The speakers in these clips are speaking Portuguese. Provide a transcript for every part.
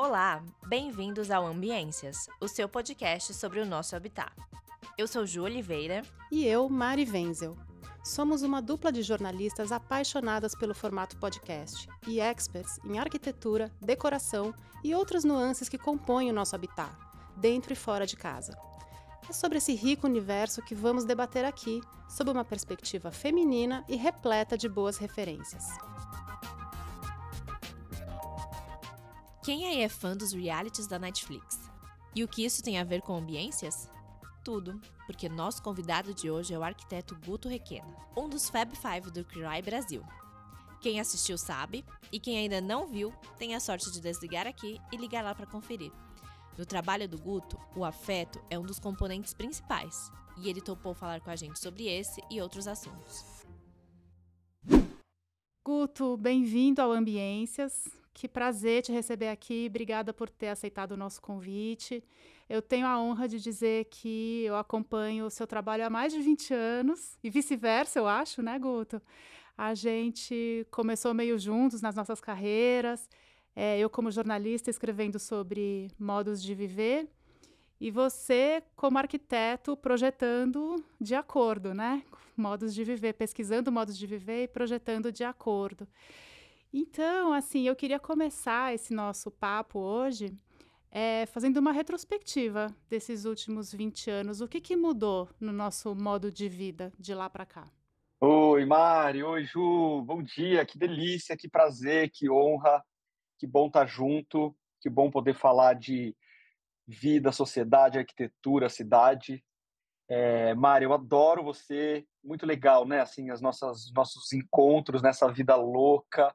Olá, bem-vindos ao Ambiências, o seu podcast sobre o nosso habitat. Eu sou Ju Oliveira. E eu, Mari Wenzel. Somos uma dupla de jornalistas apaixonadas pelo formato podcast e experts em arquitetura, decoração e outras nuances que compõem o nosso habitat, dentro e fora de casa. É sobre esse rico universo que vamos debater aqui, sob uma perspectiva feminina e repleta de boas referências. Quem aí é fã dos realities da Netflix? E o que isso tem a ver com ambiências? Tudo, porque nosso convidado de hoje é o arquiteto Guto Requena, um dos Fab Five do CRI Brasil. Quem assistiu sabe, e quem ainda não viu, tem a sorte de desligar aqui e ligar lá para conferir. No trabalho do Guto, o afeto é um dos componentes principais, e ele topou falar com a gente sobre esse e outros assuntos. Guto, bem-vindo ao Ambiências. Que prazer te receber aqui. Obrigada por ter aceitado o nosso convite. Eu tenho a honra de dizer que eu acompanho o seu trabalho há mais de 20 anos e vice-versa, eu acho, né, Guto? A gente começou meio juntos nas nossas carreiras. É, eu, como jornalista, escrevendo sobre modos de viver, e você, como arquiteto, projetando de acordo, né? Modos de viver, pesquisando modos de viver e projetando de acordo. Então, assim, eu queria começar esse nosso papo hoje é, fazendo uma retrospectiva desses últimos 20 anos. O que, que mudou no nosso modo de vida de lá para cá? Oi, Mari. Oi, Ju. Bom dia. Que delícia, que prazer, que honra. Que bom estar junto. Que bom poder falar de vida, sociedade, arquitetura, cidade. É, Mari, eu adoro você. Muito legal, né? Assim, as nossas nossos encontros nessa vida louca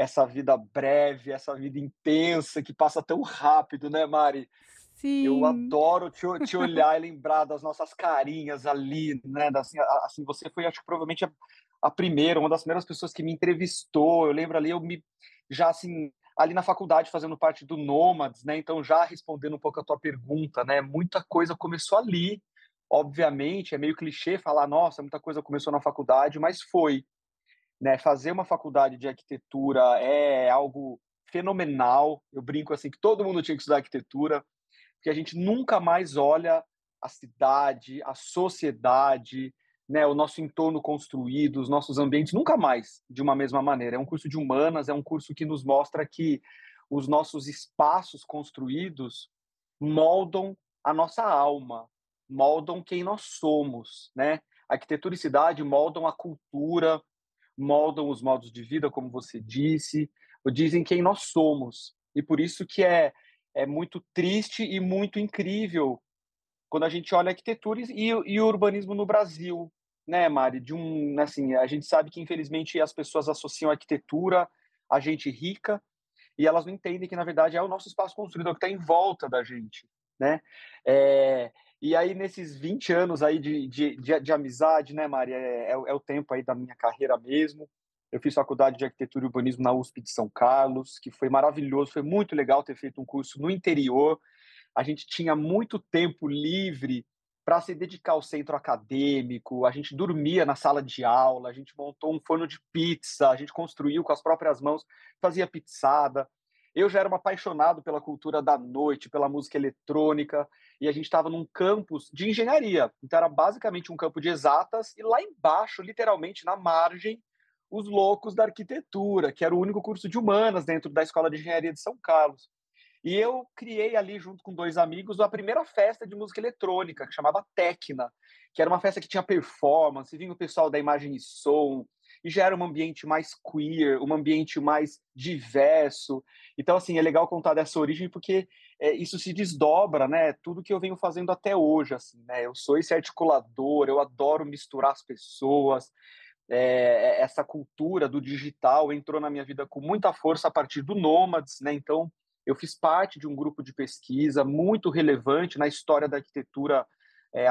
essa vida breve, essa vida intensa que passa tão rápido, né, Mari? Sim. Eu adoro te, te olhar e lembrar das nossas carinhas ali, né? Assim, assim você foi, acho que provavelmente a, a, primeira, uma das primeiras pessoas que me entrevistou. Eu lembro ali, eu me já assim ali na faculdade fazendo parte do Nômades, né? Então já respondendo um pouco a tua pergunta, né? Muita coisa começou ali. Obviamente, é meio clichê falar, nossa, muita coisa começou na faculdade, mas foi. Né? Fazer uma faculdade de arquitetura é algo fenomenal. Eu brinco assim que todo mundo tinha que estudar arquitetura, porque a gente nunca mais olha a cidade, a sociedade, né, o nosso entorno construído, os nossos ambientes, nunca mais de uma mesma maneira. É um curso de humanas, é um curso que nos mostra que os nossos espaços construídos moldam a nossa alma, moldam quem nós somos, né? Arquitetura e cidade moldam a cultura, moldam os modos de vida, como você disse, dizem quem nós somos. E por isso que é, é muito triste e muito incrível quando a gente olha a arquitetura e, e o urbanismo no Brasil, né, Mari? De um, assim, a gente sabe que infelizmente as pessoas associam a arquitetura a gente rica e elas não entendem que na verdade é o nosso espaço construído, é o que está em volta da gente, né? É, e aí, nesses 20 anos aí de, de, de, de amizade, né, Maria, é, é, é, o tempo aí da minha carreira mesmo. Eu fiz faculdade de arquitetura e urbanismo na USP de São Carlos, que foi maravilhoso, foi muito legal ter feito um curso no interior. A gente tinha muito tempo livre para se dedicar ao centro acadêmico, a gente dormia na sala de aula, a gente montou um forno de pizza, a gente construiu com as próprias mãos, fazia pizzada. Eu já era um apaixonado pela cultura da noite, pela música eletrônica, e a gente estava num campus de engenharia. Então era basicamente um campo de exatas, e lá embaixo, literalmente na margem, os loucos da arquitetura, que era o único curso de humanas dentro da Escola de Engenharia de São Carlos. E eu criei ali, junto com dois amigos, a primeira festa de música eletrônica, que chamava Tecna, que era uma festa que tinha performance, vinha o pessoal da imagem e som, e já era um ambiente mais queer, um ambiente mais diverso. Então, assim, é legal contar dessa origem porque é, isso se desdobra, né? Tudo que eu venho fazendo até hoje, assim, né? Eu sou esse articulador, eu adoro misturar as pessoas. É, essa cultura do digital entrou na minha vida com muita força a partir do Nômades, né? Então, eu fiz parte de um grupo de pesquisa muito relevante na história da arquitetura é,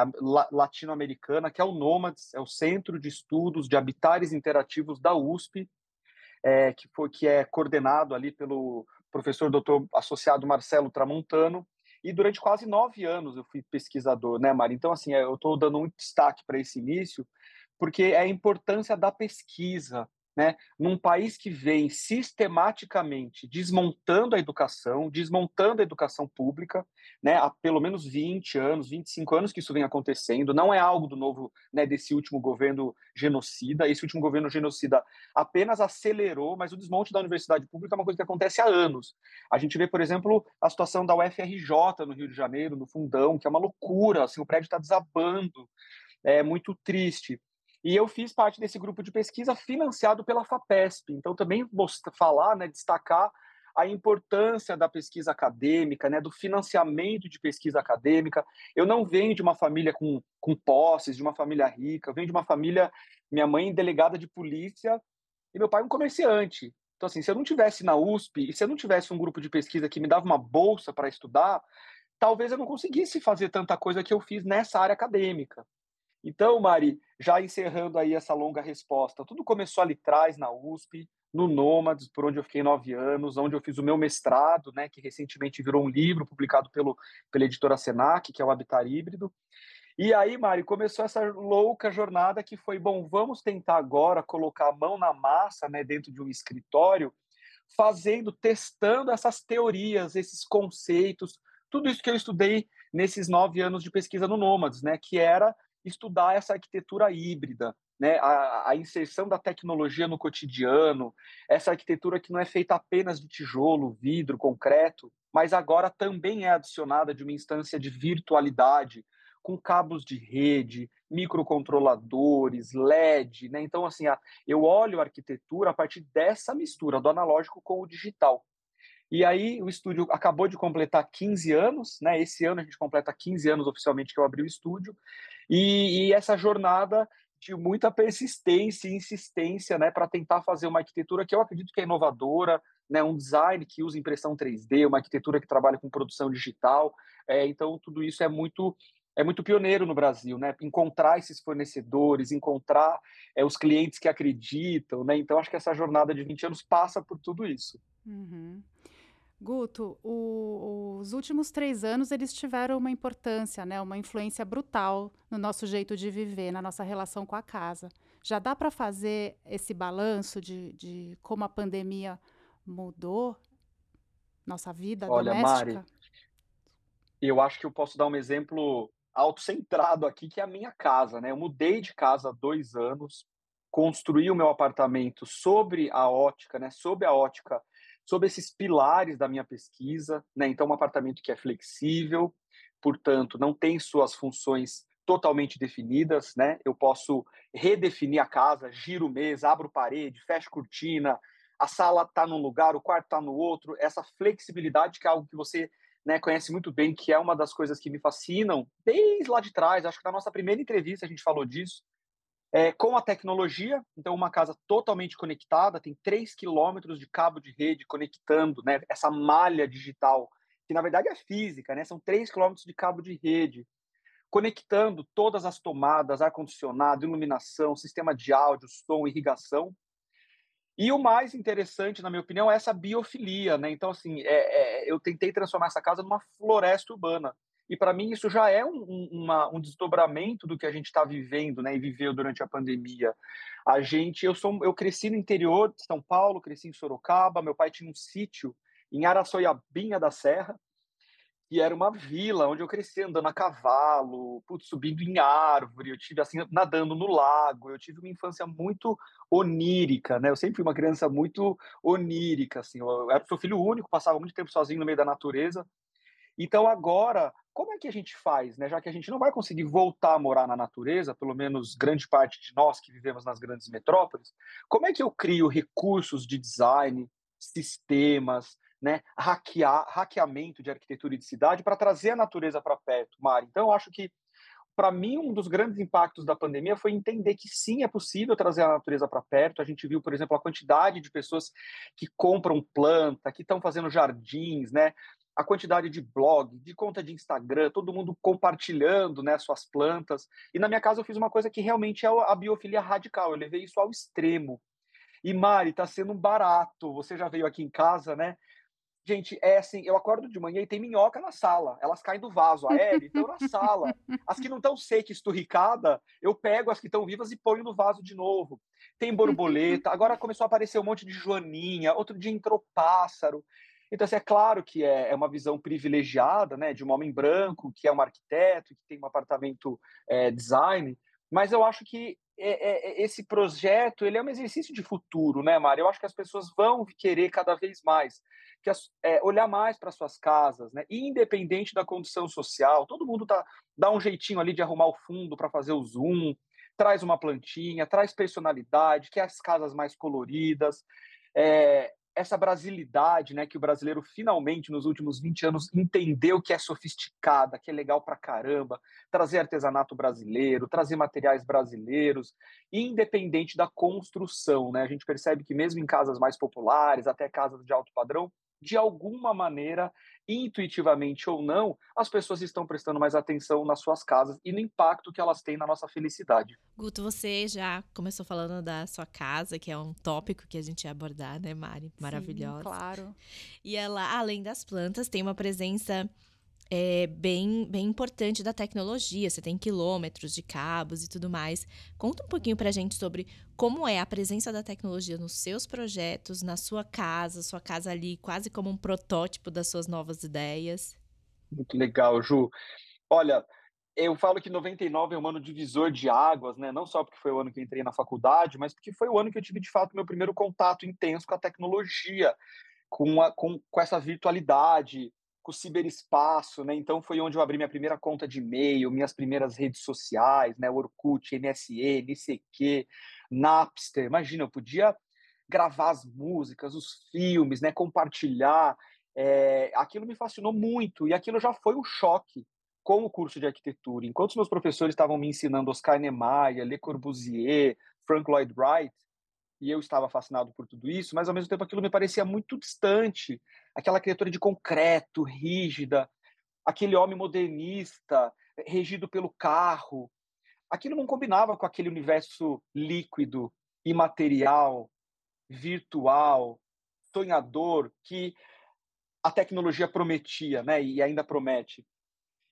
latino-americana, que é o NOMADS, é o Centro de Estudos de Habitares Interativos da USP, é, que, foi, que é coordenado ali pelo professor doutor associado Marcelo Tramontano, e durante quase nove anos eu fui pesquisador, né, Mari? Então, assim, eu estou dando um destaque para esse início, porque é a importância da pesquisa, né, num país que vem sistematicamente desmontando a educação, desmontando a educação pública, né, há pelo menos 20 anos, 25 anos que isso vem acontecendo, não é algo do novo, né, desse último governo genocida, esse último governo genocida apenas acelerou, mas o desmonte da universidade pública é uma coisa que acontece há anos. A gente vê, por exemplo, a situação da UFRJ no Rio de Janeiro, no Fundão, que é uma loucura, assim, o prédio está desabando, é muito triste. E eu fiz parte desse grupo de pesquisa financiado pela FAPESP. Então, também vou falar, né, destacar a importância da pesquisa acadêmica, né, do financiamento de pesquisa acadêmica. Eu não venho de uma família com, com posses, de uma família rica, eu venho de uma família, minha mãe delegada de polícia e meu pai um comerciante. Então, assim, se eu não tivesse na USP e se eu não tivesse um grupo de pesquisa que me dava uma bolsa para estudar, talvez eu não conseguisse fazer tanta coisa que eu fiz nessa área acadêmica. Então, Mari, já encerrando aí essa longa resposta, tudo começou ali atrás, na USP, no Nômades, por onde eu fiquei nove anos, onde eu fiz o meu mestrado, né, que recentemente virou um livro publicado pelo, pela editora Senac, que é o Habitat Híbrido. E aí, Mari, começou essa louca jornada que foi, bom, vamos tentar agora colocar a mão na massa, né, dentro de um escritório, fazendo, testando essas teorias, esses conceitos, tudo isso que eu estudei nesses nove anos de pesquisa no Nômades, né, que era estudar essa arquitetura híbrida, né, a, a, inserção da tecnologia no cotidiano, essa arquitetura que não é feita apenas de tijolo, vidro, concreto, mas agora também é adicionada de uma instância de virtualidade, com cabos de rede, microcontroladores, LED, né? Então, assim, eu olho a arquitetura a partir dessa mistura do analógico com o digital. E aí o estúdio acabou de completar 15 anos, né? Esse ano a gente completa 15 anos oficialmente que eu abri o estúdio. E, e essa jornada de muita persistência e insistência, né, para tentar fazer uma arquitetura que eu acredito que é inovadora, né, um design que usa impressão 3D, uma arquitetura que trabalha com produção digital. É, então tudo isso é muito é muito pioneiro no Brasil, né? Encontrar esses fornecedores, encontrar é, os clientes que acreditam, né? Então acho que essa jornada de 20 anos passa por tudo isso. Uhum. Guto, o, os últimos três anos eles tiveram uma importância, né, uma influência brutal no nosso jeito de viver, na nossa relação com a casa. Já dá para fazer esse balanço de, de, como a pandemia mudou nossa vida Olha, doméstica? Mari, eu acho que eu posso dar um exemplo autocentrado aqui, que é a minha casa. Né? Eu mudei de casa há dois anos, construí o meu apartamento sobre a ótica, né, sobre a ótica sobre esses pilares da minha pesquisa, né? Então, um apartamento que é flexível, portanto, não tem suas funções totalmente definidas, né? Eu posso redefinir a casa, giro mesa, abro parede, fecho cortina, a sala está num lugar, o quarto está no outro. Essa flexibilidade que é algo que você né, conhece muito bem, que é uma das coisas que me fascinam desde lá de trás. Acho que na nossa primeira entrevista a gente falou disso é, com a tecnologia, então uma casa totalmente conectada, tem 3 quilômetros de cabo de rede conectando né, essa malha digital, que na verdade é física, né, são 3 quilômetros de cabo de rede, conectando todas as tomadas, ar-condicionado, iluminação, sistema de áudio, som, irrigação. E o mais interessante, na minha opinião, é essa biofilia. Né? Então, assim, é, é, eu tentei transformar essa casa numa floresta urbana. E para mim isso já é um, uma, um desdobramento do que a gente está vivendo, né? E viveu durante a pandemia. A gente, eu sou, eu cresci no interior de São Paulo, cresci em Sorocaba. Meu pai tinha um sítio em Araçoiabinha da Serra, e era uma vila onde eu cresci andando a cavalo, putz, subindo em árvore, eu tive assim nadando no lago, eu tive uma infância muito onírica, né? Eu sempre fui uma criança muito onírica, assim. Eu era seu filho único, passava muito tempo sozinho no meio da natureza. Então agora como é que a gente faz, né? Já que a gente não vai conseguir voltar a morar na natureza, pelo menos grande parte de nós que vivemos nas grandes metrópoles, como é que eu crio recursos de design, sistemas, né, hackear, hackeamento de arquitetura e de cidade para trazer a natureza para perto, Mari? Então, eu acho que para mim, um dos grandes impactos da pandemia foi entender que sim, é possível trazer a natureza para perto. A gente viu, por exemplo, a quantidade de pessoas que compram planta, que estão fazendo jardins, né? A quantidade de blog, de conta de Instagram, todo mundo compartilhando né, suas plantas. E na minha casa eu fiz uma coisa que realmente é a biofilia radical, eu levei isso ao extremo. E Mari, está sendo um barato. Você já veio aqui em casa, né? Gente, é assim, eu acordo de manhã e tem minhoca na sala. Elas caem do vaso aéreo, então na sala. As que não estão secas, esturricada, eu pego as que estão vivas e ponho no vaso de novo. Tem borboleta, agora começou a aparecer um monte de joaninha, outro dia entrou pássaro. Então, assim, é claro que é, é uma visão privilegiada, né, de um homem branco, que é um arquiteto, que tem um apartamento é, design, mas eu acho que é, é, esse projeto ele é um exercício de futuro, né, Mari? Eu acho que as pessoas vão querer cada vez mais que as, é, olhar mais para suas casas, né? Independente da condição social, todo mundo tá dá um jeitinho ali de arrumar o fundo para fazer o zoom, traz uma plantinha, traz personalidade, quer as casas mais coloridas. É, essa brasilidade, né, que o brasileiro finalmente nos últimos 20 anos entendeu que é sofisticada, que é legal pra caramba, trazer artesanato brasileiro, trazer materiais brasileiros, independente da construção, né? A gente percebe que mesmo em casas mais populares, até casas de alto padrão, de alguma maneira, intuitivamente ou não, as pessoas estão prestando mais atenção nas suas casas e no impacto que elas têm na nossa felicidade. Guto, você já começou falando da sua casa, que é um tópico que a gente ia abordar, né, Mari? Maravilhosa. Sim, claro. E ela, além das plantas, tem uma presença é, bem, bem importante da tecnologia. Você tem quilômetros de cabos e tudo mais. Conta um pouquinho para a gente sobre como é a presença da tecnologia nos seus projetos, na sua casa, sua casa ali quase como um protótipo das suas novas ideias. Muito legal, Ju. Olha, eu falo que 99 é um ano divisor de águas, né? Não só porque foi o ano que entrei na faculdade, mas porque foi o ano que eu tive de fato meu primeiro contato intenso com a tecnologia, com, a, com, com essa virtualidade, com o ciberespaço, né? Então foi onde eu abri minha primeira conta de e-mail, minhas primeiras redes sociais, né? Orkut, MSN, ICQ, Napster. Imagina, eu podia gravar as músicas, os filmes, né? Compartilhar. É, aquilo me fascinou muito e aquilo já foi um choque com o curso de arquitetura. Enquanto os meus professores estavam me ensinando Oscar Niemeyer, Le Corbusier, Frank Lloyd Wright, e eu estava fascinado por tudo isso, mas ao mesmo tempo aquilo me parecia muito distante. Aquela criatura de concreto, rígida, aquele homem modernista, regido pelo carro. Aquilo não combinava com aquele universo líquido, imaterial, virtual, sonhador que a tecnologia prometia, né? E ainda promete.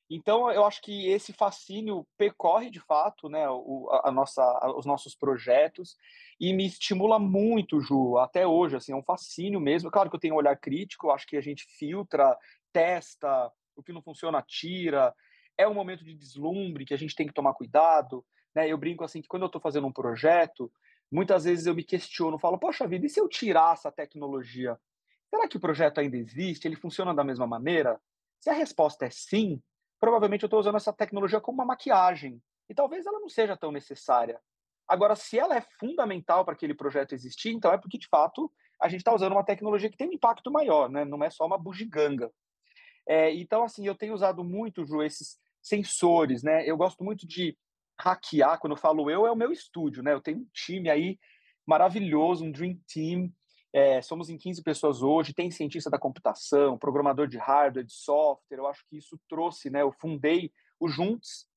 Então, eu acho que esse fascínio percorre de fato, né, o, a, nossa, os nossos projetos e me estimula muito, Ju, até hoje, assim, é um fascínio mesmo. Claro que eu tenho um olhar crítico, acho que a gente filtra, testa, o que não funciona, tira. É um momento de deslumbre que a gente tem que tomar cuidado, né? Eu brinco assim que quando eu estou fazendo um projeto, muitas vezes eu me questiono, falo, poxa vida, e se eu tirar essa tecnologia? Será que o projeto ainda existe? Ele funciona da mesma maneira? Se a resposta é sim, provavelmente eu estou usando essa tecnologia como uma maquiagem. E talvez ela não seja tão necessária. Agora, se ela é fundamental para aquele projeto existir, então é porque, de fato, a gente está usando uma tecnologia que tem um impacto maior, né? não é só uma bugiganga. É, então, assim, eu tenho usado muito, Ju, esses sensores, né? Eu gosto muito de hackear, quando eu falo eu, é o meu estúdio, né? Eu tenho um time aí maravilhoso, um dream team, é, somos em 15 pessoas hoje, tem cientista da computação, programador de hardware, de software. Eu acho que isso trouxe, né? Eu fundei o Juntos,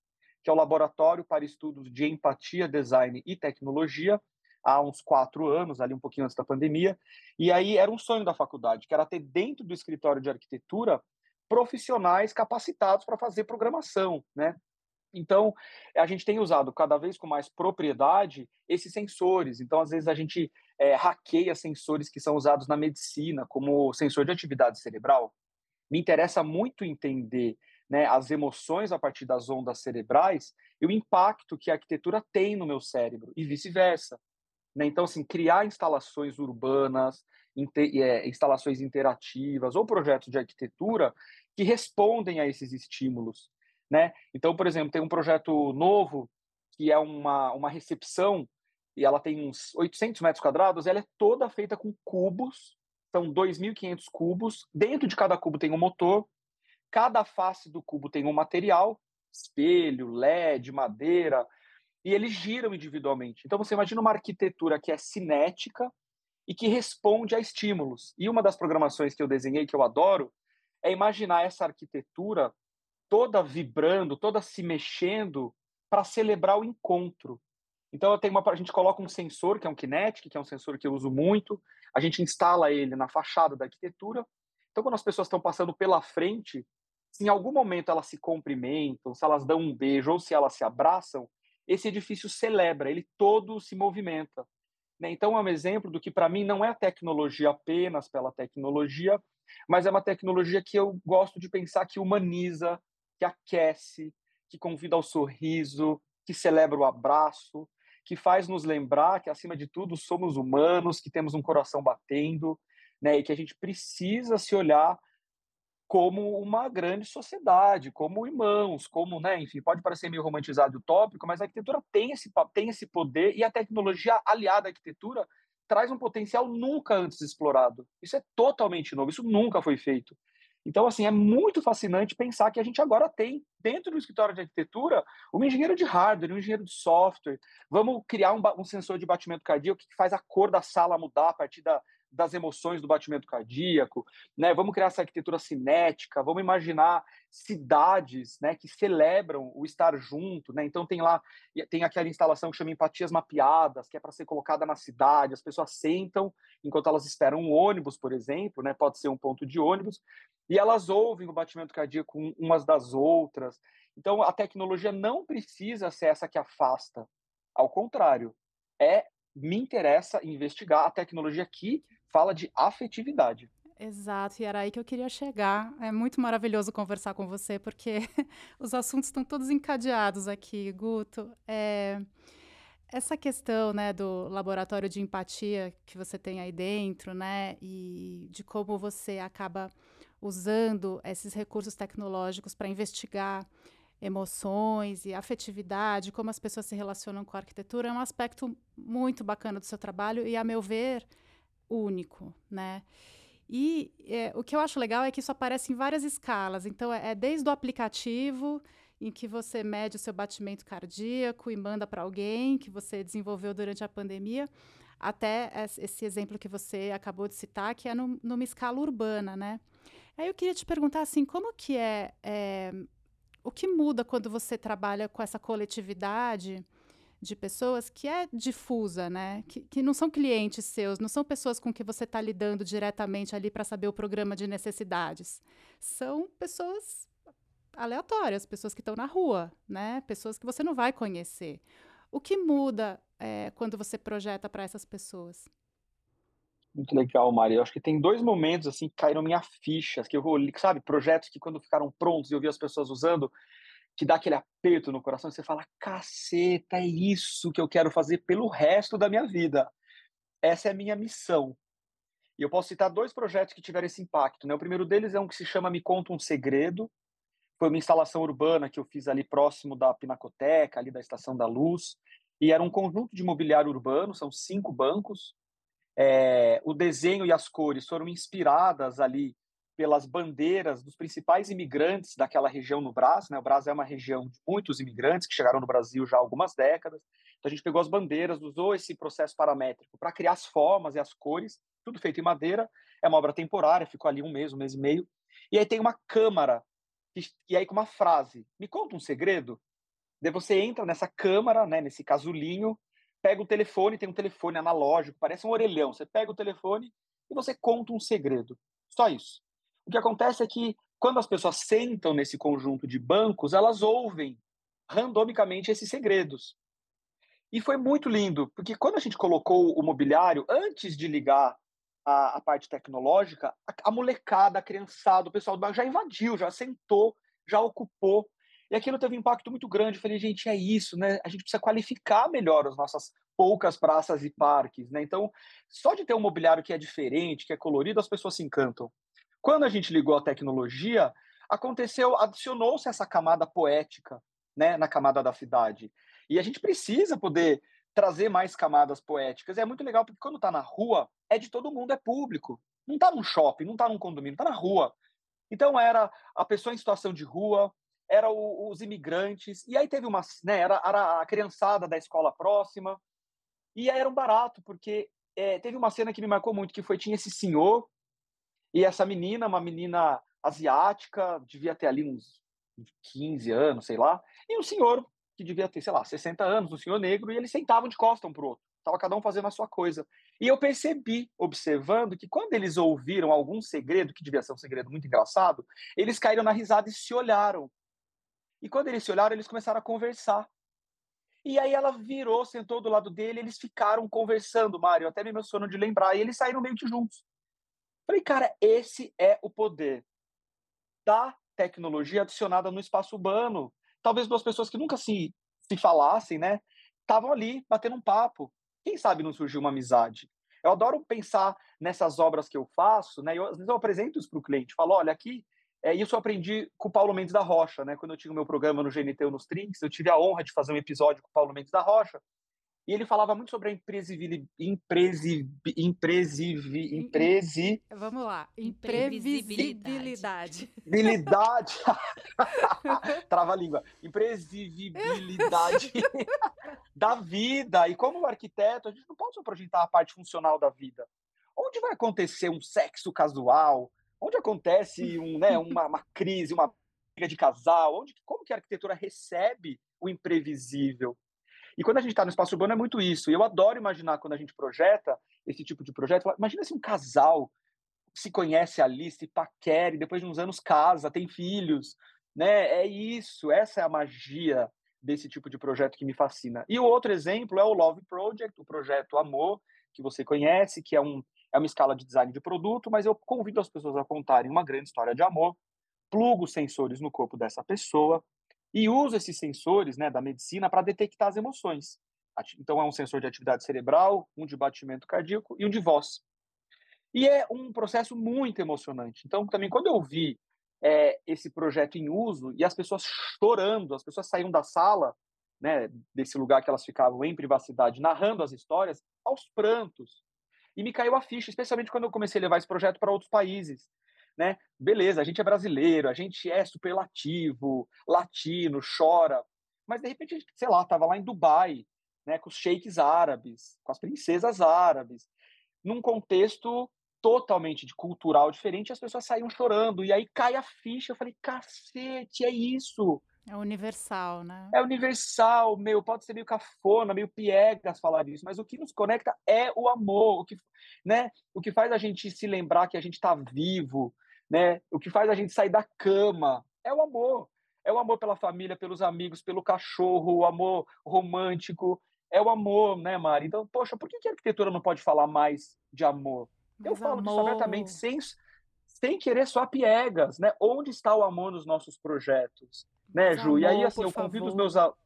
que é o Laboratório para Estudos de Empatia, Design e Tecnologia, há uns quatro anos, ali um pouquinho antes da pandemia. E aí era um sonho da faculdade, que era ter dentro do escritório de arquitetura profissionais capacitados para fazer programação, né? Então, a gente tem usado cada vez com mais propriedade esses sensores. Então, às vezes, a gente é, hackeia sensores que são usados na medicina, como sensor de atividade cerebral. Me interessa muito entender né, as emoções a partir das ondas cerebrais e o impacto que a arquitetura tem no meu cérebro, e vice-versa. Né? Então, assim, criar instalações urbanas, é, instalações interativas ou projetos de arquitetura que respondem a esses estímulos né? Então, por exemplo, tem um projeto novo que é uma, uma recepção e ela tem uns 800 metros quadrados, ela é toda feita com cubos, são 2.500 cubos, dentro de cada cubo tem um motor, cada face do cubo tem um material, espelho, LED, madeira, e eles giram individualmente. Então você imagina uma arquitetura que é cinética e que responde a estímulos. E uma das programações que eu desenhei, que eu adoro, é imaginar essa arquitetura toda vibrando, toda se mexendo para celebrar o encontro. Então eu tenho uma, a gente coloca um sensor que é um Kinetic, que é um sensor que eu uso muito. A gente instala ele na fachada da arquitetura Então, quando as pessoas estão passando pela frente, se em algum momento elas se cumprimentam, se elas dão um beijo ou se elas se abraçam, esse edifício celebra, ele todo se movimenta. Né? Então, é um exemplo do que, para mim, não é a tecnologia apenas pela tecnologia, mas é uma tecnologia que eu gosto de pensar que humaniza, que aquece, que convida ao sorriso, que celebra o abraço, que faz nos lembrar que, acima de tudo, somos humanos, que temos um coração batendo, né? e que a gente precisa se olhar como uma grande sociedade, como irmãos, como, né, enfim, pode parecer meio romantizado e utópico, mas a arquitetura tem esse, tem esse poder e a tecnologia aliada à arquitetura traz um potencial nunca antes explorado. Isso é totalmente novo, isso nunca foi feito. Então, assim, é muito fascinante pensar que a gente agora tem, dentro do escritório de arquitetura, um engenheiro de hardware, um engenheiro de software. Vamos criar um, um sensor de batimento cardíaco que faz a cor da sala mudar a partir da, das emoções do batimento cardíaco, né? Vamos criar essa arquitetura cinética, vamos imaginar cidades, né, que celebram o estar junto, né? Então tem lá tem aquela instalação que chama empatias mapeadas, que é para ser colocada na cidade, as pessoas sentam enquanto elas esperam um ônibus, por exemplo, né? Pode ser um ponto de ônibus, e elas ouvem o batimento cardíaco umas das outras. Então a tecnologia não precisa ser essa que afasta, ao contrário, é me interessa investigar a tecnologia que fala de afetividade. Exato, e era aí que eu queria chegar. É muito maravilhoso conversar com você, porque os assuntos estão todos encadeados aqui, Guto. É, essa questão né, do laboratório de empatia que você tem aí dentro, né, e de como você acaba usando esses recursos tecnológicos para investigar emoções e afetividade, como as pessoas se relacionam com a arquitetura, é um aspecto muito bacana do seu trabalho e, a meu ver, único, né? E é, o que eu acho legal é que isso aparece em várias escalas. Então, é, é desde o aplicativo, em que você mede o seu batimento cardíaco e manda para alguém que você desenvolveu durante a pandemia, até esse exemplo que você acabou de citar, que é no, numa escala urbana, né? Aí eu queria te perguntar assim, como que é, é o que muda quando você trabalha com essa coletividade? De pessoas que é difusa, né? Que, que não são clientes seus, não são pessoas com que você está lidando diretamente ali para saber o programa de necessidades. São pessoas aleatórias, pessoas que estão na rua, né? Pessoas que você não vai conhecer. O que muda é, quando você projeta para essas pessoas? Muito legal, Maria. Eu acho que tem dois momentos assim que caíram minha ficha, que eu sabe, projetos que quando ficaram prontos e eu vi as pessoas usando, que dá aquele aperto no coração, você fala: caceta, é isso que eu quero fazer pelo resto da minha vida. Essa é a minha missão. E eu posso citar dois projetos que tiveram esse impacto. Né? O primeiro deles é um que se chama Me Conta um Segredo. Foi uma instalação urbana que eu fiz ali próximo da Pinacoteca, ali da Estação da Luz. E era um conjunto de mobiliário urbano, são cinco bancos. É, o desenho e as cores foram inspiradas ali pelas bandeiras dos principais imigrantes daquela região no Brasil. Né? O Brasil é uma região de muitos imigrantes que chegaram no Brasil já há algumas décadas. Então a gente pegou as bandeiras, usou esse processo paramétrico para criar as formas e as cores, tudo feito em madeira. É uma obra temporária, ficou ali um mês, um mês e meio. E aí tem uma câmara, e aí com uma frase: Me conta um segredo? Daí você entra nessa câmara, né, nesse casulinho, pega o telefone, tem um telefone analógico, parece um orelhão. Você pega o telefone e você conta um segredo. Só isso. O que acontece é que quando as pessoas sentam nesse conjunto de bancos, elas ouvem randomicamente esses segredos. E foi muito lindo, porque quando a gente colocou o mobiliário, antes de ligar a, a parte tecnológica, a, a, molecada, a criançada, o pessoal do banco já invadiu, já sentou, já ocupou. E aquilo teve um impacto muito grande. Eu falei, gente, é isso, né? A gente precisa qualificar melhor as nossas poucas praças e parques, né? Então, só de ter um mobiliário que é diferente, que é colorido, as pessoas se encantam. Quando a gente ligou a tecnologia, aconteceu, adicionou-se essa camada poética, né, na camada da cidade. E a gente precisa poder trazer mais camadas poéticas. E é muito legal porque quando está na rua, é de todo mundo, é público. Não está num shopping, não está num condomínio, está na rua. Então era a pessoa em situação de rua, era o, os imigrantes, e aí teve uma, né, era, era, a criançada da escola próxima, e aí era um barato, porque é, teve uma cena que me marcou muito, que foi, tinha esse senhor e essa menina, uma menina asiática, devia ter ali uns 15 anos, sei lá, e um senhor que devia ter, sei lá, 60 anos, um senhor negro, e eles sentavam de costas um para o outro. Tava cada um fazendo a sua coisa. E eu percebi, observando, que quando eles ouviram algum segredo, que devia ser um segredo muito engraçado, eles caíram na risada e se olharam. E quando eles se olharam, eles começaram a conversar. E aí ela virou, sentou do lado dele, eles ficaram conversando, Mário, até me emociono de lembrar, e eles saíram meio que juntos. Falei, cara, esse é o poder da tecnologia adicionada no espaço urbano. Talvez duas pessoas que nunca se, se falassem, né? Estavam ali batendo um papo. Quem sabe não surgiu uma amizade? Eu adoro pensar nessas obras que eu faço, né? Eu, às vezes eu apresento isso para o cliente, falo, olha, aqui é, isso eu aprendi com o Paulo Mendes da Rocha, né? Quando eu tinha o meu programa no GNT ou nos Trinks, eu tive a honra de fazer um episódio com o Paulo Mendes da Rocha. E ele falava muito sobre a imprevisibilidade. Impresi, impresi, Vamos lá. Imprevisibilidade. Imprevisibilidade. Trava a língua. Imprevisibilidade da vida. E como arquiteto, a gente não pode só projetar a parte funcional da vida. Onde vai acontecer um sexo casual? onde acontece um, né, uma, uma crise, uma briga de casal, onde, como que a arquitetura recebe o imprevisível. E quando a gente está no espaço urbano é muito isso. E eu adoro imaginar quando a gente projeta esse tipo de projeto. Imagina se um casal se conhece ali, se paquera e depois de uns anos casa, tem filhos, né? É isso, essa é a magia desse tipo de projeto que me fascina. E o outro exemplo é o Love Project, o projeto Amor, que você conhece, que é um é uma escala de design de produto, mas eu convido as pessoas a contarem uma grande história de amor, plugo sensores no corpo dessa pessoa e uso esses sensores né, da medicina para detectar as emoções. Então, é um sensor de atividade cerebral, um de batimento cardíaco e um de voz. E é um processo muito emocionante. Então, também, quando eu vi é, esse projeto em uso e as pessoas chorando, as pessoas saíram da sala, né, desse lugar que elas ficavam em privacidade, narrando as histórias, aos prantos, e me caiu a ficha, especialmente quando eu comecei a levar esse projeto para outros países. Né? Beleza, a gente é brasileiro, a gente é superlativo, latino, chora, mas de repente, sei lá, estava lá em Dubai, né, com os sheiks árabes, com as princesas árabes, num contexto totalmente de cultural diferente, as pessoas saíam chorando, e aí cai a ficha, eu falei, cacete, é isso, é universal, né? É universal, meu, pode ser meio cafona, meio piegas falar isso, mas o que nos conecta é o amor, o que, né? O que faz a gente se lembrar que a gente está vivo, né? O que faz a gente sair da cama é o amor. É o amor pela família, pelos amigos, pelo cachorro, o amor romântico, é o amor, né, Mari? Então, poxa, por que a arquitetura não pode falar mais de amor? Mas Eu falo amor... disso abertamente, sem, sem querer só piegas, né? Onde está o amor nos nossos projetos? Né, Ju? Amor, e aí, assim, eu convido favor. os meus alunos.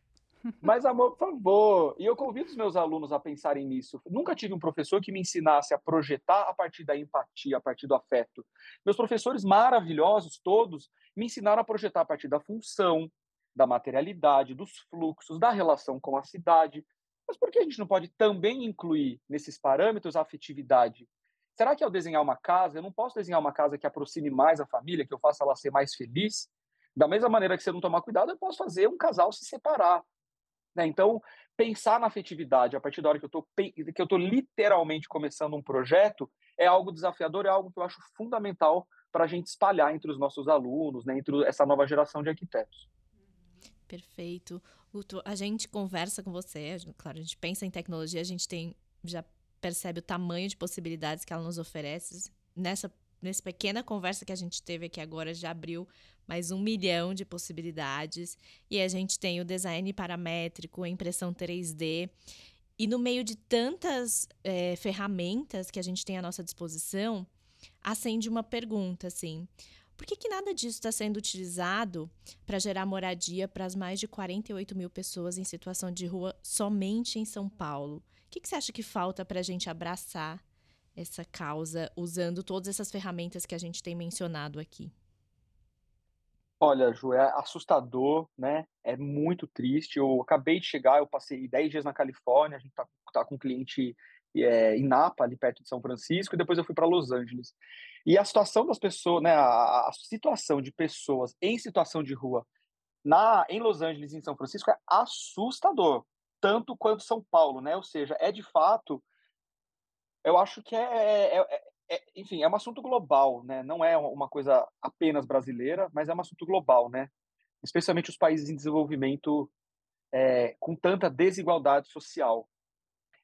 Mas, amor, por favor. E eu convido os meus alunos a pensarem nisso. Nunca tive um professor que me ensinasse a projetar a partir da empatia, a partir do afeto. Meus professores maravilhosos, todos, me ensinaram a projetar a partir da função, da materialidade, dos fluxos, da relação com a cidade. Mas por que a gente não pode também incluir nesses parâmetros a afetividade? Será que ao desenhar uma casa, eu não posso desenhar uma casa que aproxime mais a família, que eu faça ela ser mais feliz? Da mesma maneira que se não tomar cuidado, eu posso fazer um casal se separar. Né? Então, pensar na afetividade a partir da hora que eu estou literalmente começando um projeto é algo desafiador, é algo que eu acho fundamental para a gente espalhar entre os nossos alunos, né? entre essa nova geração de arquitetos. Perfeito. Guto, a gente conversa com você, claro, a gente pensa em tecnologia, a gente tem já percebe o tamanho de possibilidades que ela nos oferece. Nessa, nessa pequena conversa que a gente teve aqui agora, já abriu mais um milhão de possibilidades. E a gente tem o design paramétrico, a impressão 3D. E no meio de tantas é, ferramentas que a gente tem à nossa disposição, acende uma pergunta, assim. Por que, que nada disso está sendo utilizado para gerar moradia para as mais de 48 mil pessoas em situação de rua somente em São Paulo? O que, que você acha que falta para a gente abraçar essa causa usando todas essas ferramentas que a gente tem mencionado aqui? Olha, Ju, é assustador, né? É muito triste. Eu acabei de chegar, eu passei 10 dias na Califórnia, a gente tá, tá com um cliente é, em Napa, ali perto de São Francisco, e depois eu fui para Los Angeles. E a situação das pessoas, né? A, a, situação de pessoas em situação de rua na em Los Angeles e em São Francisco é assustador, tanto quanto São Paulo, né? Ou seja, é de fato, eu acho que é, é, é é, enfim, é um assunto global, né? Não é uma coisa apenas brasileira, mas é um assunto global, né? Especialmente os países em desenvolvimento é, com tanta desigualdade social.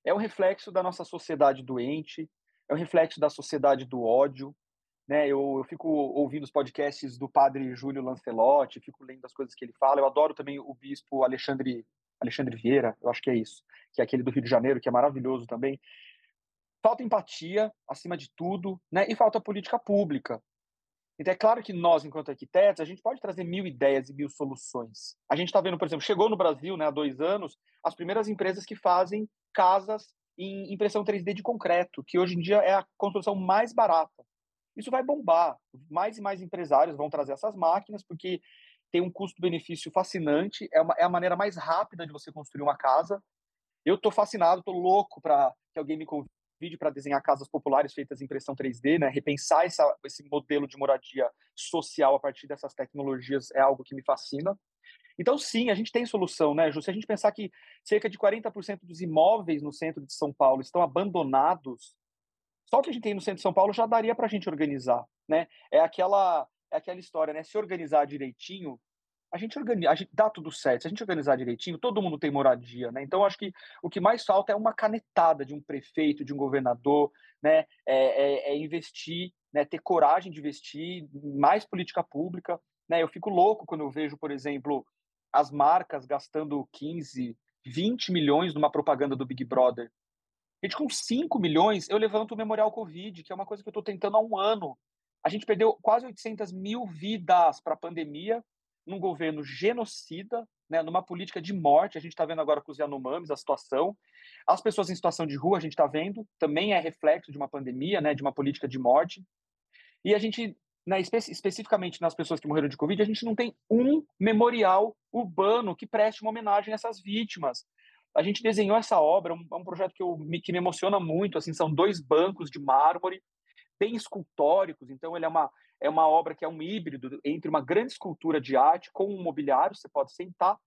é um reflexo da nossa sociedade doente, é um reflexo da sociedade do ódio, né? Eu, eu fico ouvindo os podcasts do padre Júlio Lancelotti, fico lendo as coisas que ele fala. Eu adoro também o bispo Alexandre Alexandre Vieira, eu acho que é isso, que é aquele do Rio de Janeiro, que é maravilhoso também. Falta empatia, acima de tudo, né? E falta política pública. Então, é claro que nós, enquanto arquitetos, a gente pode trazer mil ideias e mil soluções. A gente está vendo, por exemplo, chegou no Brasil, né, há dois anos, as primeiras empresas que fazem casas em impressão 3D de concreto, que hoje em dia é a construção mais barata. Isso vai bombar. Mais e mais empresários vão trazer essas máquinas, porque tem um custo-benefício fascinante, é, uma, é a maneira mais rápida de você construir uma casa. Eu estou fascinado, estou louco para que alguém me convide para desenhar casas populares feitas em impressão 3D, né? Repensar essa, esse modelo de moradia social a partir dessas tecnologias é algo que me fascina. Então, sim, a gente tem solução, né, Ju? Se a gente pensar que cerca de 40% dos imóveis no centro de São Paulo estão abandonados, só o que a gente tem no centro de São Paulo já daria para a gente organizar, né? É aquela, é aquela história, né? Se organizar direitinho, a gente organiza, a gente dá tudo certo. Se a gente organizar direitinho, todo mundo tem moradia, né? Então, acho que o que mais falta é uma canetada de um prefeito, de um governador, né? É, é, é investir, né? Ter coragem de investir, mais política pública, né? Eu fico louco quando eu vejo, por exemplo, as marcas gastando 15, 20 milhões numa propaganda do Big Brother. Gente, com 5 milhões, eu levanto o Memorial Covid, que é uma coisa que eu estou tentando há um ano. A gente perdeu quase 800 mil vidas para a pandemia, num governo genocida, né, numa política de morte. A gente está vendo agora com os Yanomamis a situação. As pessoas em situação de rua, a gente está vendo, também é reflexo de uma pandemia, né, de uma política de morte. E a gente, né, espe especificamente nas pessoas que morreram de Covid, a gente não tem um memorial urbano que preste uma homenagem a essas vítimas a gente desenhou essa obra, um, é um projeto que, eu, que me emociona muito, assim, são dois bancos de mármore, bem escultóricos, então ele é uma, é uma obra que é um híbrido entre uma grande escultura de arte com um mobiliário, você pode sentar,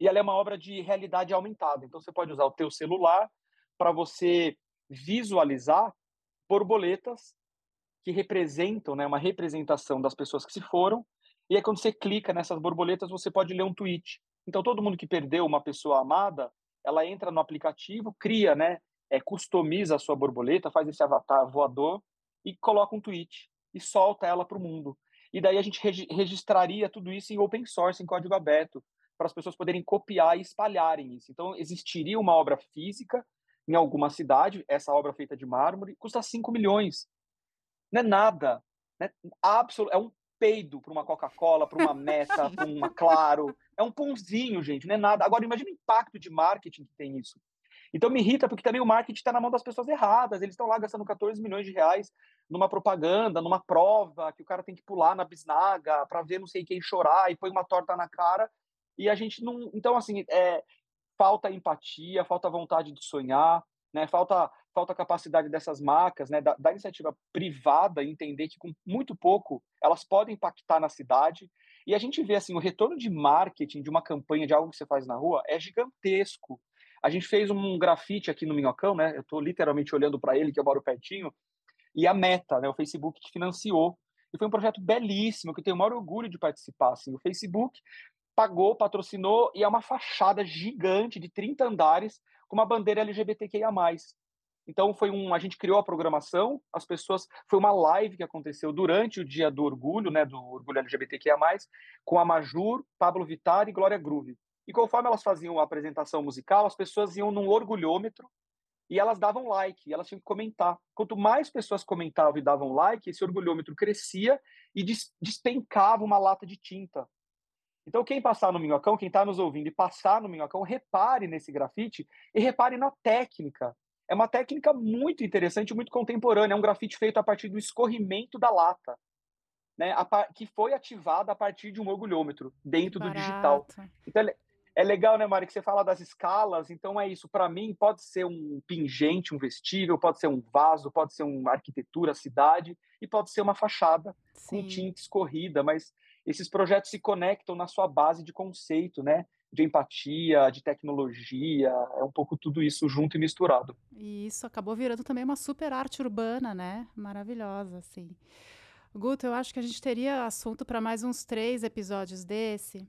e ela é uma obra de realidade aumentada, então você pode usar o teu celular para você visualizar borboletas que representam, né, uma representação das pessoas que se foram, e aí quando você clica nessas borboletas, você pode ler um tweet. Então, todo mundo que perdeu uma pessoa amada, ela entra no aplicativo, cria, né, é, customiza a sua borboleta, faz esse avatar voador e coloca um tweet e solta ela para o mundo. E daí a gente regi registraria tudo isso em open source, em código aberto, para as pessoas poderem copiar e espalharem isso. Então, existiria uma obra física em alguma cidade, essa obra feita de mármore, custa 5 milhões. Não é nada. Né? Absol é um peido para uma Coca-Cola, para uma Meta, para uma Claro. É um pãozinho, gente, não é nada. Agora, imagina o impacto de marketing que tem isso. Então, me irrita porque também o marketing está na mão das pessoas erradas. Eles estão lá gastando 14 milhões de reais numa propaganda, numa prova, que o cara tem que pular na bisnaga para ver não sei quem chorar e põe uma torta na cara. E a gente não. Então, assim, é, falta empatia, falta vontade de sonhar, né? falta falta capacidade dessas marcas, né, da, da, iniciativa privada, entender que com muito pouco elas podem impactar na cidade. E a gente vê assim o retorno de marketing de uma campanha de algo que você faz na rua é gigantesco. A gente fez um grafite aqui no Minhocão, né? Eu estou literalmente olhando para ele que eu moro pertinho. E a Meta, né, o Facebook que financiou. E foi um projeto belíssimo que eu tenho o maior orgulho de participar. Assim, o Facebook pagou, patrocinou e é uma fachada gigante de 30 andares com uma bandeira LGBTQIA+. Então foi um, a gente criou a programação, as pessoas, foi uma live que aconteceu durante o dia do orgulho, né, do orgulho LGBTQIA+, com a Majur, Pablo Vittar e Glória Groove. E conforme elas faziam a apresentação musical, as pessoas iam num orgulhômetro e elas davam like, e elas tinham que comentar. Quanto mais pessoas comentavam e davam like, esse orgulhômetro crescia e despencava uma lata de tinta. Então, quem passar no Minhocão, quem está nos ouvindo e passar no Minhocão, repare nesse grafite e repare na técnica é uma técnica muito interessante, muito contemporânea. É um grafite feito a partir do escorrimento da lata, né? que foi ativada a partir de um orgulhômetro dentro do digital. Então é, legal, né, Mari, que você fala das escalas. Então é isso. Para mim, pode ser um pingente, um vestível, pode ser um vaso, pode ser uma arquitetura, cidade, e pode ser uma fachada Sim. com tinta escorrida. Mas esses projetos se conectam na sua base de conceito, né? de empatia, de tecnologia, é um pouco tudo isso junto e misturado. E isso acabou virando também uma super arte urbana, né? Maravilhosa, assim. Guto, eu acho que a gente teria assunto para mais uns três episódios desse.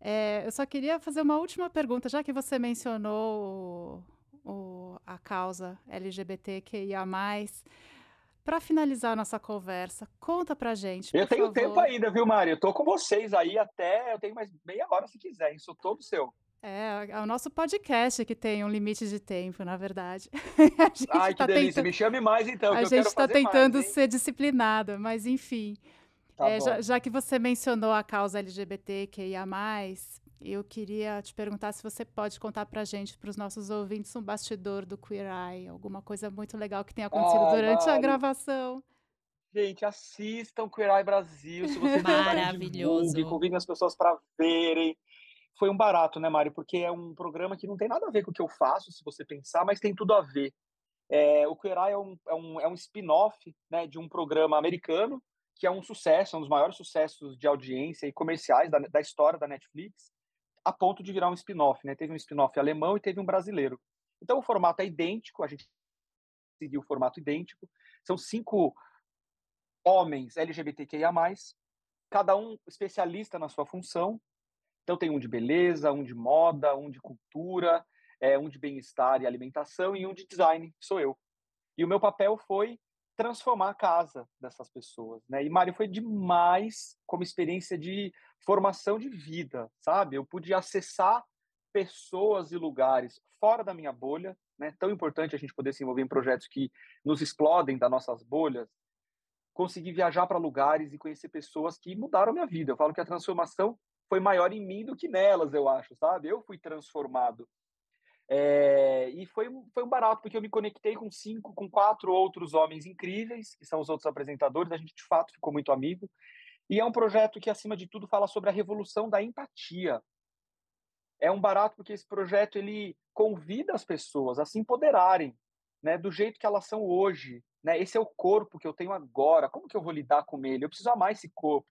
É, eu só queria fazer uma última pergunta, já que você mencionou o, a causa LGBTQIA+. Para finalizar a nossa conversa, conta pra gente, Eu tenho favor. tempo ainda, viu, Mari? Eu tô com vocês aí até, eu tenho mais meia hora se quiser, isso todo seu. É, é o nosso podcast que tem um limite de tempo, na verdade. Ai, que tá delícia, tentando- me chame mais então, que A eu gente quero está tentando mais, ser disciplinada, mas enfim. Tá É, bom. já, já que você mencionou a causa LGBTQIA+, eu queria te perguntar se você pode contar pra gente, para os nossos ouvintes, um bastidor do Queer Eye, alguma coisa muito legal que tenha acontecido Ai, durante a Mari. gravação. Gente, assistam Queer Eye Brasil, se você Maravilhoso. divulgue, convidem as pessoas para verem. Foi um barato, né, Mari? Porque é um programa que não tem nada a ver com o que eu faço, se você pensar, mas tem tudo a ver. É, o Queer Eye é um, é um, é um spin-off né, de um programa americano, que é um sucesso, é um dos maiores sucessos de audiência e comerciais da, da história da Netflix, a ponto de virar um spin-off. Né? Teve um spin-off alemão e teve um brasileiro. Então o formato é idêntico, a gente seguiu o formato idêntico. São cinco homens LGBTQIA+, cada um especialista na sua função. Então tem um de beleza, um de moda, um de cultura, é, um de bem-estar e alimentação e um de design, sou eu. E o meu papel foi transformar a casa dessas pessoas, né? E Mário foi demais como experiência de formação de vida, sabe? Eu pude acessar pessoas e lugares fora da minha bolha, né? Tão importante a gente poder se envolver em projetos que nos explodem das nossas bolhas. Consegui viajar para lugares e conhecer pessoas que mudaram minha vida. Eu falo que a transformação foi maior em mim do que nelas, eu acho, sabe? Eu fui transformado. É, e foi, foi um barato, porque eu me conectei com cinco, com quatro outros homens incríveis, que são os outros apresentadores, a gente de fato ficou muito amigo. E é um projeto que, acima de tudo, fala sobre a revolução da empatia. É um barato porque esse projeto ele convida as pessoas a se empoderarem, né, do jeito que elas são hoje. Né? Esse é o corpo que eu tenho agora. Como que eu vou lidar com ele? Eu preciso amar esse corpo.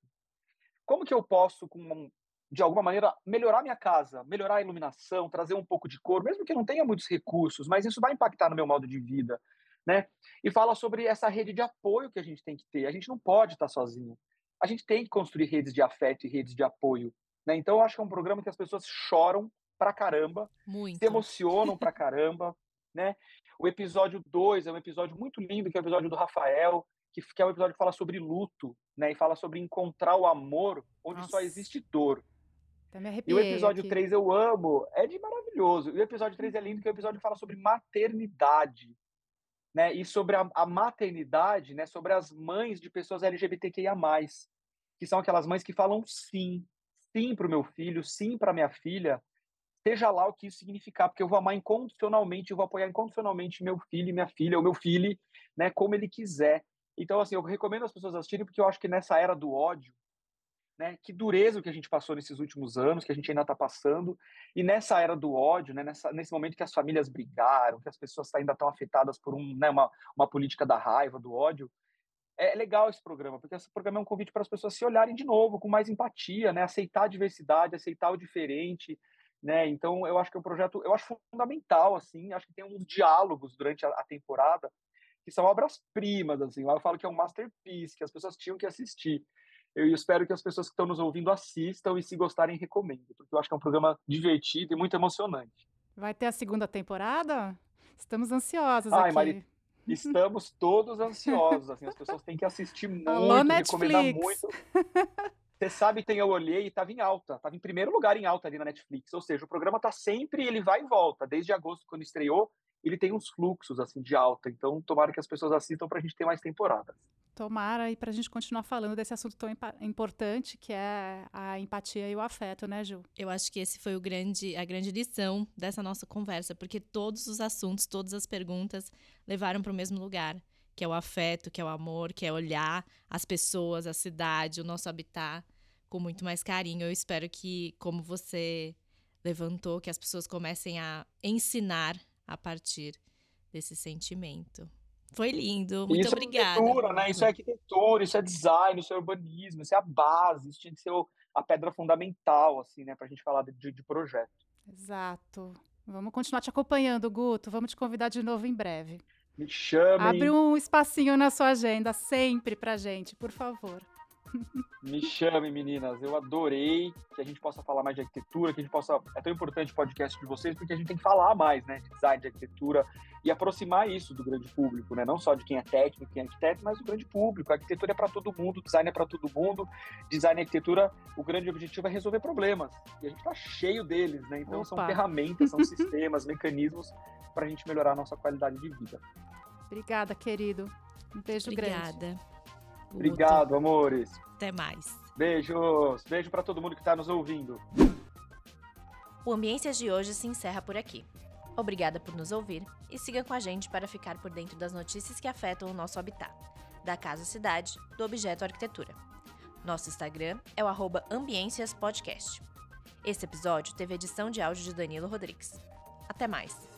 Como que eu posso, com de alguma maneira, melhorar minha casa, melhorar a iluminação, trazer um pouco de cor, mesmo que eu não tenha muitos recursos, mas isso vai impactar no meu modo de vida, né? E fala sobre essa rede de apoio que a gente tem que ter. A gente não pode estar sozinho. A gente tem que construir redes de afeto e redes de apoio, né? Então eu acho que é um programa que as pessoas choram pra caramba, Muito. se emocionam pra caramba, né? O episódio 2 é um episódio muito lindo, que é o episódio do Rafael, que, que é um episódio que fala sobre luto, né? E fala sobre encontrar o amor onde só Nossa. existe dor. Até me E o episódio aqui. 3 eu amo, é de maravilhoso. E o episódio 3 é lindo, que é o episódio que fala sobre maternidade, né? E sobre a, a maternidade, né? Sobre as mães de pessoas LGBTQIA+, que são aquelas mães que falam sim, sim para o meu filho, sim para minha filha, seja lá o que isso significar, porque eu vou amar incondicionalmente, eu vou apoiar incondicionalmente meu filho e minha filha, ou meu filho, né? Como ele quiser. Então, assim, eu recomendo as pessoas assistirem, porque eu acho que nessa era do ódio, né? Que dureza que a gente passou nesses últimos anos, que a gente ainda está passando, e nessa era do ódio, né? Nessa, nesse momento que as famílias brigaram, que as pessoas ainda estão afetadas por um, né? uma, uma política da raiva, do ódio, é legal esse programa, porque esse programa é um convite para as pessoas se olharem de novo, com mais empatia, né? Aceitar a diversidade, aceitar o diferente, né? Então, eu acho que é um projeto, eu acho fundamental, assim, acho que tem uns diálogos durante a, a temporada que são obras-primas, assim, eu falo que é um masterpiece, que as pessoas tinham que assistir. Eu espero que as pessoas que estão nos ouvindo assistam e, se gostarem, recomendem, porque eu acho que é um programa divertido e muito emocionante. Vai ter a segunda temporada? Estamos ansiosas Ai, aqui. Mari, Estamos todos ansiosos, assim, as pessoas têm que assistir muito, Alô, recomendar Netflix. muito. Você sabe, tem eu olhei e estava em alta, estava em primeiro lugar em alta ali na Netflix. Ou seja, o programa está sempre, ele vai e volta. Desde agosto, quando estreou, ele tem uns fluxos assim de alta. Então, tomara que as pessoas assistam para a gente ter mais temporadas. Tomara, e para a gente continuar falando desse assunto tão importante que é a empatia e o afeto, né, Ju? Eu acho que esse foi o grande, a grande lição dessa nossa conversa, porque todos os assuntos, todas as perguntas levaram para o mesmo lugar, que é o afeto, que é o amor, que é olhar as pessoas, a cidade, o nosso habitat com muito mais carinho. Eu espero que, como você levantou, que as pessoas comecem a ensinar a partir desse sentimento. Foi lindo, muito isso obrigada. é arquitetura, né? Isso é arquitetura, isso é design, isso é urbanismo, isso é a base, isso tinha que ser a pedra fundamental, assim, né, para a gente falar de, de projeto. Exato. Vamos continuar te acompanhando, Guto. Vamos te convidar de novo em breve. Me chamem. Abre um espacinho na sua agenda sempre pra gente, por favor. Me chame, meninas. Eu adorei que a gente possa falar mais de arquitetura, que a gente possa. É tão importante o podcast de vocês, porque a gente tem que falar mais, né? De design, de arquitetura e aproximar isso do grande público, né? Não só de quem é técnico, quem é arquiteto, mas do grande público. A arquitetura é para todo mundo, design é para todo mundo. Design e arquitetura, o grande objetivo é resolver problemas. E a gente está cheio deles, né? Então Opa. são ferramentas, são sistemas, mecanismos para a gente melhorar a nossa qualidade de vida. Obrigada, querido. Um beijo Obrigada. grande. Obrigado, amores. Até mais. Beijos. Beijo para todo mundo que está nos ouvindo. O Ambiências de hoje se encerra por aqui. Obrigada por nos ouvir e siga com a gente para ficar por dentro das notícias que afetam o nosso habitat, da casa cidade, do objeto arquitetura. Nosso Instagram é o arroba Ambiências Podcast. Esse episódio teve edição de áudio de Danilo Rodrigues. Até mais!